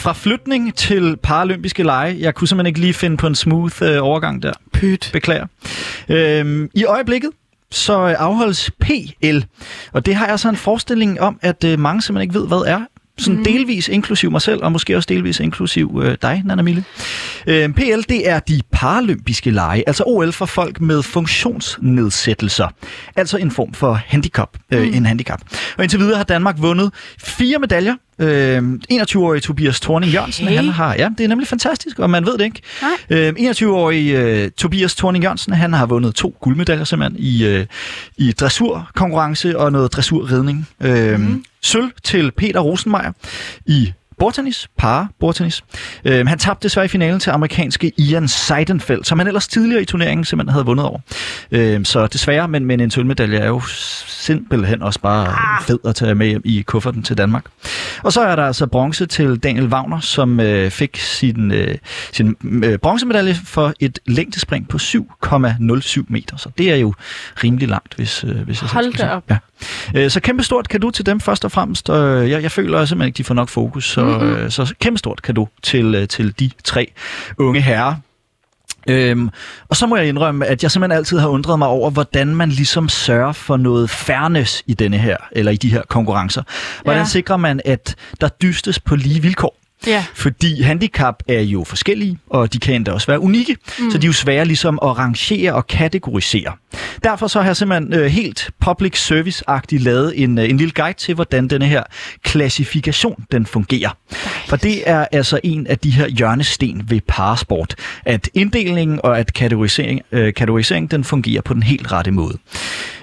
fra flytning til paralympiske lege. Jeg kunne simpelthen ikke lige finde på en smooth øh, overgang der. Pyt. Beklager. Øh, I øjeblikket så afholdes PL, og det har jeg så en forestilling om, at øh, mange simpelthen ikke ved, hvad er. Sådan mm. delvis inklusiv mig selv, og måske også delvis inklusiv øh, dig, Nana Mille. Øh, PL, det er de paralympiske lege, altså OL for folk med funktionsnedsættelser. Altså en form for handicap, øh, mm. en handicap. Og indtil videre har Danmark vundet fire medaljer. Øh, 21-årige Tobias Thorning Jørgensen, Okay. han har, ja, det er nemlig fantastisk, og man ved det ikke. Øh, 21-årige øh, Tobias Thorning Jørgensen, han har vundet to guldmedaljer simpelthen i, øh, i dressurkonkurrence og noget dressurridning. Øh, mm. Sølv til Peter Rosenmeier i bordtennis, para bordtennis. Øh, han tabte desværre i finalen til amerikanske Ian Seidenfeld, som han ellers tidligere i turneringen simpelthen havde vundet over. Øh, så desværre, men, men en sølvmedalje er jo simpelthen også bare ah. fed at tage med hjem i kufferten til Danmark. Og så er der altså bronze til Daniel Wagner, som øh, fik sin, øh, sin øh, bronzemedalje for et længdespring på 7,07 meter. Så det er jo rimelig langt, hvis, øh, hvis jeg Hold da op. Ja. Øh, så kæmpe stort kan du til dem først og fremmest. Øh, jeg, jeg føler simpelthen ikke, de får nok fokus. Så. Mm-hmm. øh, så kæmpe stort kan du til, øh, til de tre unge herrer. Øhm, og så må jeg indrømme, at jeg simpelthen altid har undret mig over, hvordan man ligesom sørger for noget fairness i denne her, eller i de her konkurrencer. Hvordan ja. sikrer man, at der dystes på lige vilkår? Ja. Fordi handicap er jo forskellige, og de kan endda også være unikke, mm. så de er jo svære ligesom at rangere og kategorisere. Derfor så har jeg simpelthen øh, helt public service-agtigt lavet en, øh, en lille guide til, hvordan denne her klassifikation den fungerer. For det er altså en af de her hjørnesten ved parasport, at inddelingen og at kategorisering, øh, kategorisering den fungerer på den helt rette måde.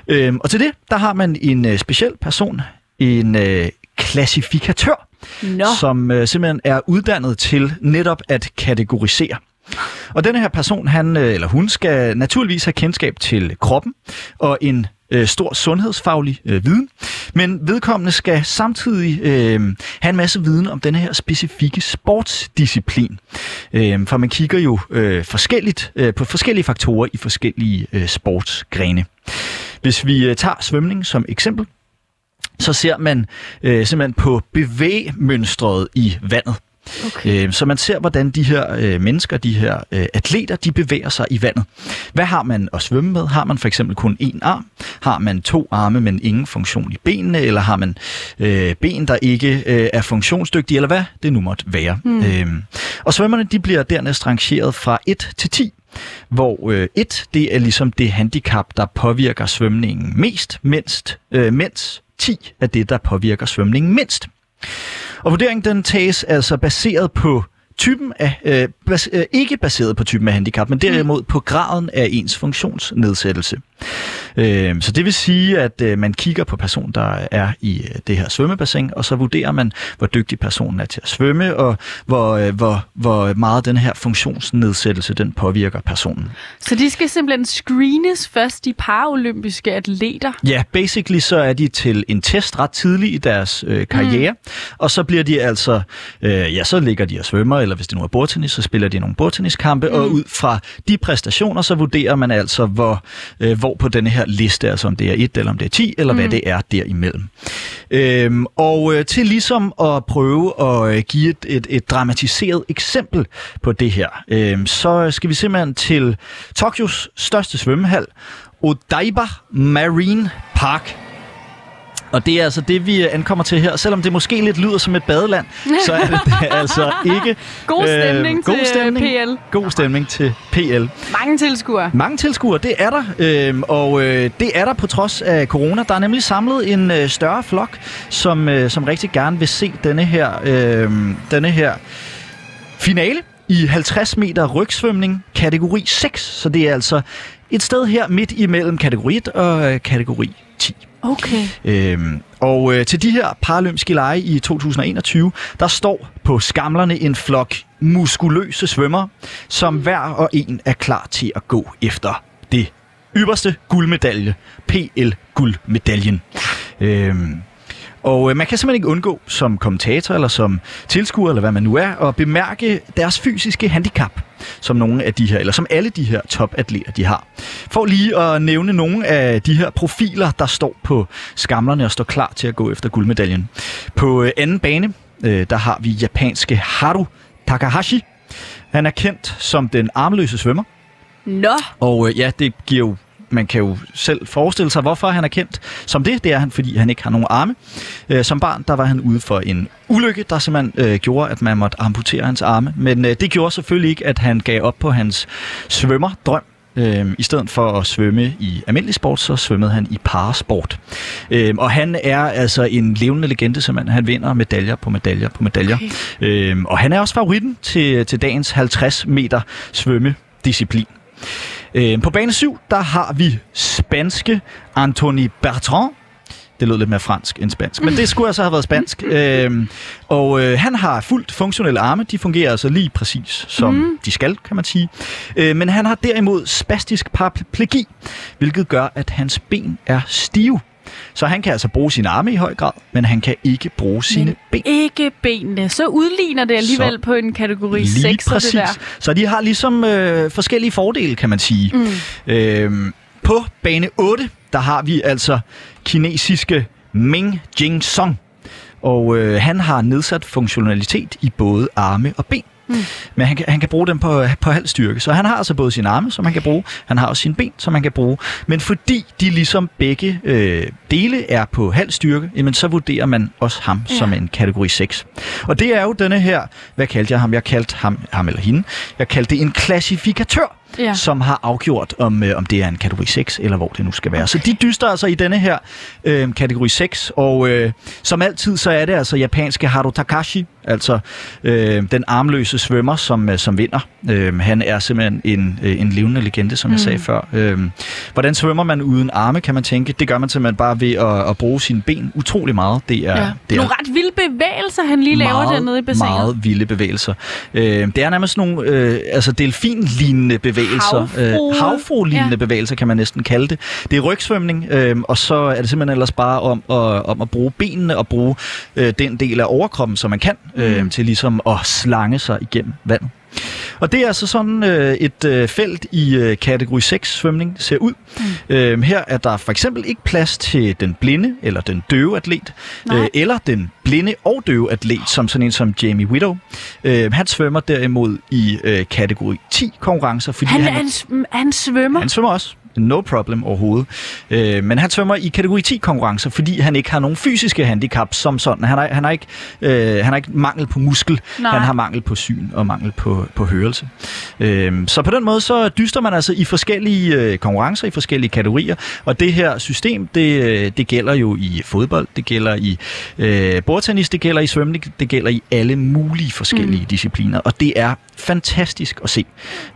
Øhm, og til det, der har man en øh, speciel person, en øh, klassifikatør, no. som øh, simpelthen er uddannet til netop at kategorisere. Og denne her person, han øh, eller hun, skal naturligvis have kendskab til kroppen og en øh, stor sundhedsfaglig øh, viden, men vedkommende skal samtidig øh, have en masse viden om denne her specifikke sportsdisciplin. Øh, for man kigger jo øh, forskelligt øh, på forskellige faktorer i forskellige øh, sportsgrene. Hvis vi øh, tager svømning som eksempel, så ser man øh, simpelthen på bevægmønstret i vandet. Okay. Øh, så man ser, hvordan de her øh, mennesker, de her øh, atleter, de bevæger sig i vandet. Hvad har man at svømme med? Har man for eksempel kun én arm? Har man to arme, men ingen funktion i benene? Eller har man øh, ben, der ikke øh, er funktionsdygtige? Eller hvad det nu måtte være. Mm. Øh, og svømmerne, de bliver dernæst rangeret fra 1 til 10 hvor øh, 1, det er ligesom det handicap, der påvirker svømningen mest, mindst, øh, mens 10 er det, der påvirker svømningen mindst. Og vurderingen den tages altså baseret på typen af, øh, bas, øh, ikke baseret på typen af handicap, men derimod på graden af ens funktionsnedsættelse. Øh, så det vil sige, at øh, man kigger på personen, der er i øh, det her svømmebassin, og så vurderer man, hvor dygtig personen er til at svømme, og hvor, øh, hvor, hvor meget den her funktionsnedsættelse den påvirker personen. Så de skal simpelthen screenes først, de paralympiske atleter? Ja, basically så er de til en test ret tidligt i deres øh, karriere, mm. og så bliver de altså, øh, ja, så ligger de og svømmer, eller hvis det nu er bordtennis, så spiller de nogle bordtenniskampe, mm. og ud fra de præstationer, så vurderer man altså, hvor, øh, hvor på denne her liste, altså om det er 1 eller om det er 10, eller mm. hvad det er derimellem. Øhm, og øh, til ligesom at prøve at øh, give et, et, et dramatiseret eksempel på det her, øh, så skal vi simpelthen til Tokyos største svømmehal, Odaiba Marine Park. Og det er altså det, vi ankommer til her. Selvom det måske lidt lyder som et badeland, så er det, det altså ikke... God stemning god til, øh, stemning, PL. God stemning til PL. Mange tilskuere. Mange tilskuere, det er der, øh, og øh, det er der på trods af corona. Der er nemlig samlet en øh, større flok, som, øh, som rigtig gerne vil se denne her, øh, denne her finale i 50 meter rygsvømning, kategori 6. Så det er altså et sted her midt imellem kategori 1 og øh, kategori 10. Okay. Øhm, og øh, til de her paralympiske lege i 2021, der står på skamlerne en flok muskuløse svømmere, som hver og en er klar til at gå efter det ypperste guldmedalje, PL-guldmedaljen. Øhm, og øh, man kan simpelthen ikke undgå som kommentator eller som tilskuer, eller hvad man nu er, at bemærke deres fysiske handicap, som nogle af de her, eller som alle de her topatleter, de har. For lige at nævne nogle af de her profiler, der står på skamlerne og står klar til at gå efter guldmedaljen. På øh, anden bane, øh, der har vi japanske Haru Takahashi. Han er kendt som den armløse svømmer. Nå, Og øh, ja, det giver jo man kan jo selv forestille sig, hvorfor han er kendt som det. Det er han, fordi han ikke har nogen arme. Øh, som barn, der var han ude for en ulykke, der simpelthen øh, gjorde, at man måtte amputere hans arme. Men øh, det gjorde selvfølgelig ikke, at han gav op på hans svømmerdrøm. Øh, I stedet for at svømme i almindelig sport, så svømmede han i parasport. Øh, og han er altså en levende legende, simpelthen. Han vinder medaljer på medaljer på medaljer. Okay. Øh, og han er også favoritten til, til dagens 50 meter svømmedisciplin. Øh, på bane 7, der har vi spanske Anthony Bertrand. Det lød lidt mere fransk end spansk, men det skulle altså have været spansk. øhm, og øh, han har fuldt funktionelle arme. De fungerer altså lige præcis, som mm. de skal, kan man sige. Øh, men han har derimod spastisk paraplegi, hvilket gør, at hans ben er stive. Så han kan altså bruge sine arme i høj grad, men han kan ikke bruge sine ben. ikke benene. Så udligner det alligevel Så på en kategori Lige 6. præcis. Det der. Så de har ligesom øh, forskellige fordele, kan man sige. Mm. Øhm, på bane 8, der har vi altså kinesiske Ming Jing Song. Og øh, han har nedsat funktionalitet i både arme og ben. Mm. Men han kan, han kan bruge dem på, på halv styrke. Så han har altså både sine arme, som han kan bruge, han har også sine ben, som han kan bruge. Men fordi de ligesom begge øh, dele er på halv styrke, jamen så vurderer man også ham ja. Ja. som en kategori 6. Og det er jo denne her, hvad kaldte jeg ham? Jeg kaldte ham, ham eller hende, jeg kaldte det en klassifikatør Ja. som har afgjort, om, øh, om det er en kategori 6, eller hvor det nu skal være. Okay. Så de dyster altså i denne her øh, kategori 6, og øh, som altid, så er det altså japanske Haru Takashi, altså øh, den armløse svømmer, som, øh, som vinder. Øh, han er simpelthen en, øh, en levende legende, som mm. jeg sagde før. Øh, hvordan svømmer man uden arme, kan man tænke? Det gør man simpelthen bare ved at, at bruge sine ben utrolig meget. Det er, Ja. det er Nogle ret vilde bevægelser, han lige laver meget, dernede i bassinet. Meget vilde bevægelser. Øh, det er nærmest nogle øh, altså delfinlignende bevægelser. Havfrue. Øh, havfru-lignende Ja. bevægelser, kan man næsten kalde det. Det er rygsvømning, øh, og så er det simpelthen ellers bare om, at, om at bruge benene og bruge øh, den del af overkroppen, som man kan, øh, Mm. til ligesom at slange sig igennem vandet. Og det er altså sådan øh, et øh, felt i øh, kategori 6 svømning ser ud. Mm. Øh, her er der for eksempel ikke plads til den blinde eller den døve atlet, Nej. øh, eller den blinde og døve atlet, som sådan en som Jamie Widow. Øh, han svømmer derimod i øh, kategori 10 konkurrencer, fordi Han, han, han, han, han svømmer. han svømmer også. No problem overhovedet. Øh, men han svømmer i kategori 10 konkurrencer, fordi han ikke har nogen fysiske handicap som sådan. Han har, han har, ikke, øh, han har ikke mangel på muskel, Nej. han har mangel på syn og mangel på, på hørelse. Øh, så på den måde så dyster man altså i forskellige øh, konkurrencer, i forskellige kategorier. Og det her system, det, øh, det gælder jo i fodbold, det gælder i øh, bordtennis, det gælder i svømning, det gælder i alle mulige forskellige mm. discipliner. Og det er fantastisk at se.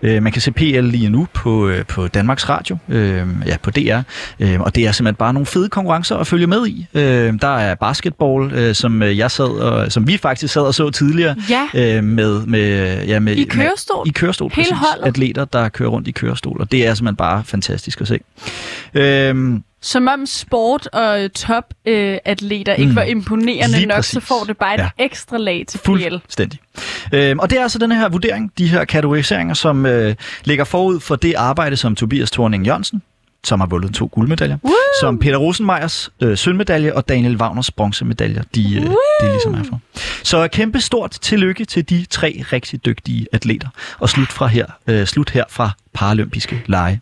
Øh, man kan se PL lige nu på, øh, på Danmarks Radio, øh, ja, på DR, øh, og det er simpelthen bare nogle fede konkurrencer at følge med i. Øh, der er basketball, øh, som øh, jeg sad og, som vi faktisk sad og så tidligere, Ja. øh, med, med, ja, med, I kørestol? Med, I kørestol, Hele præcis. holdet? Atleter, der kører rundt i kørestol, og det er simpelthen bare fantastisk at se. Øh, Som om sport og top-atleter øh, atleter ikke Mm. var imponerende Lige nok, præcis. så får det bare et Ja. ekstra lag til PL. Fuldstændig. Øhm, og det er altså den her vurdering, de her kategoriseringer, som øh, ligger forud for det arbejde, som Tobias Thorning Jørgensen, som har vundet to guldmedaljer, Woo! som Peter Rosenmeyers øh, sølvmedalje og Daniel Wagners bronzemedaljer, de, øh, de ligesom er for. Så kæmpe stort tillykke til de tre rigtig dygtige atleter. Og slut, fra her, øh, slut her fra Paralympiske Lege.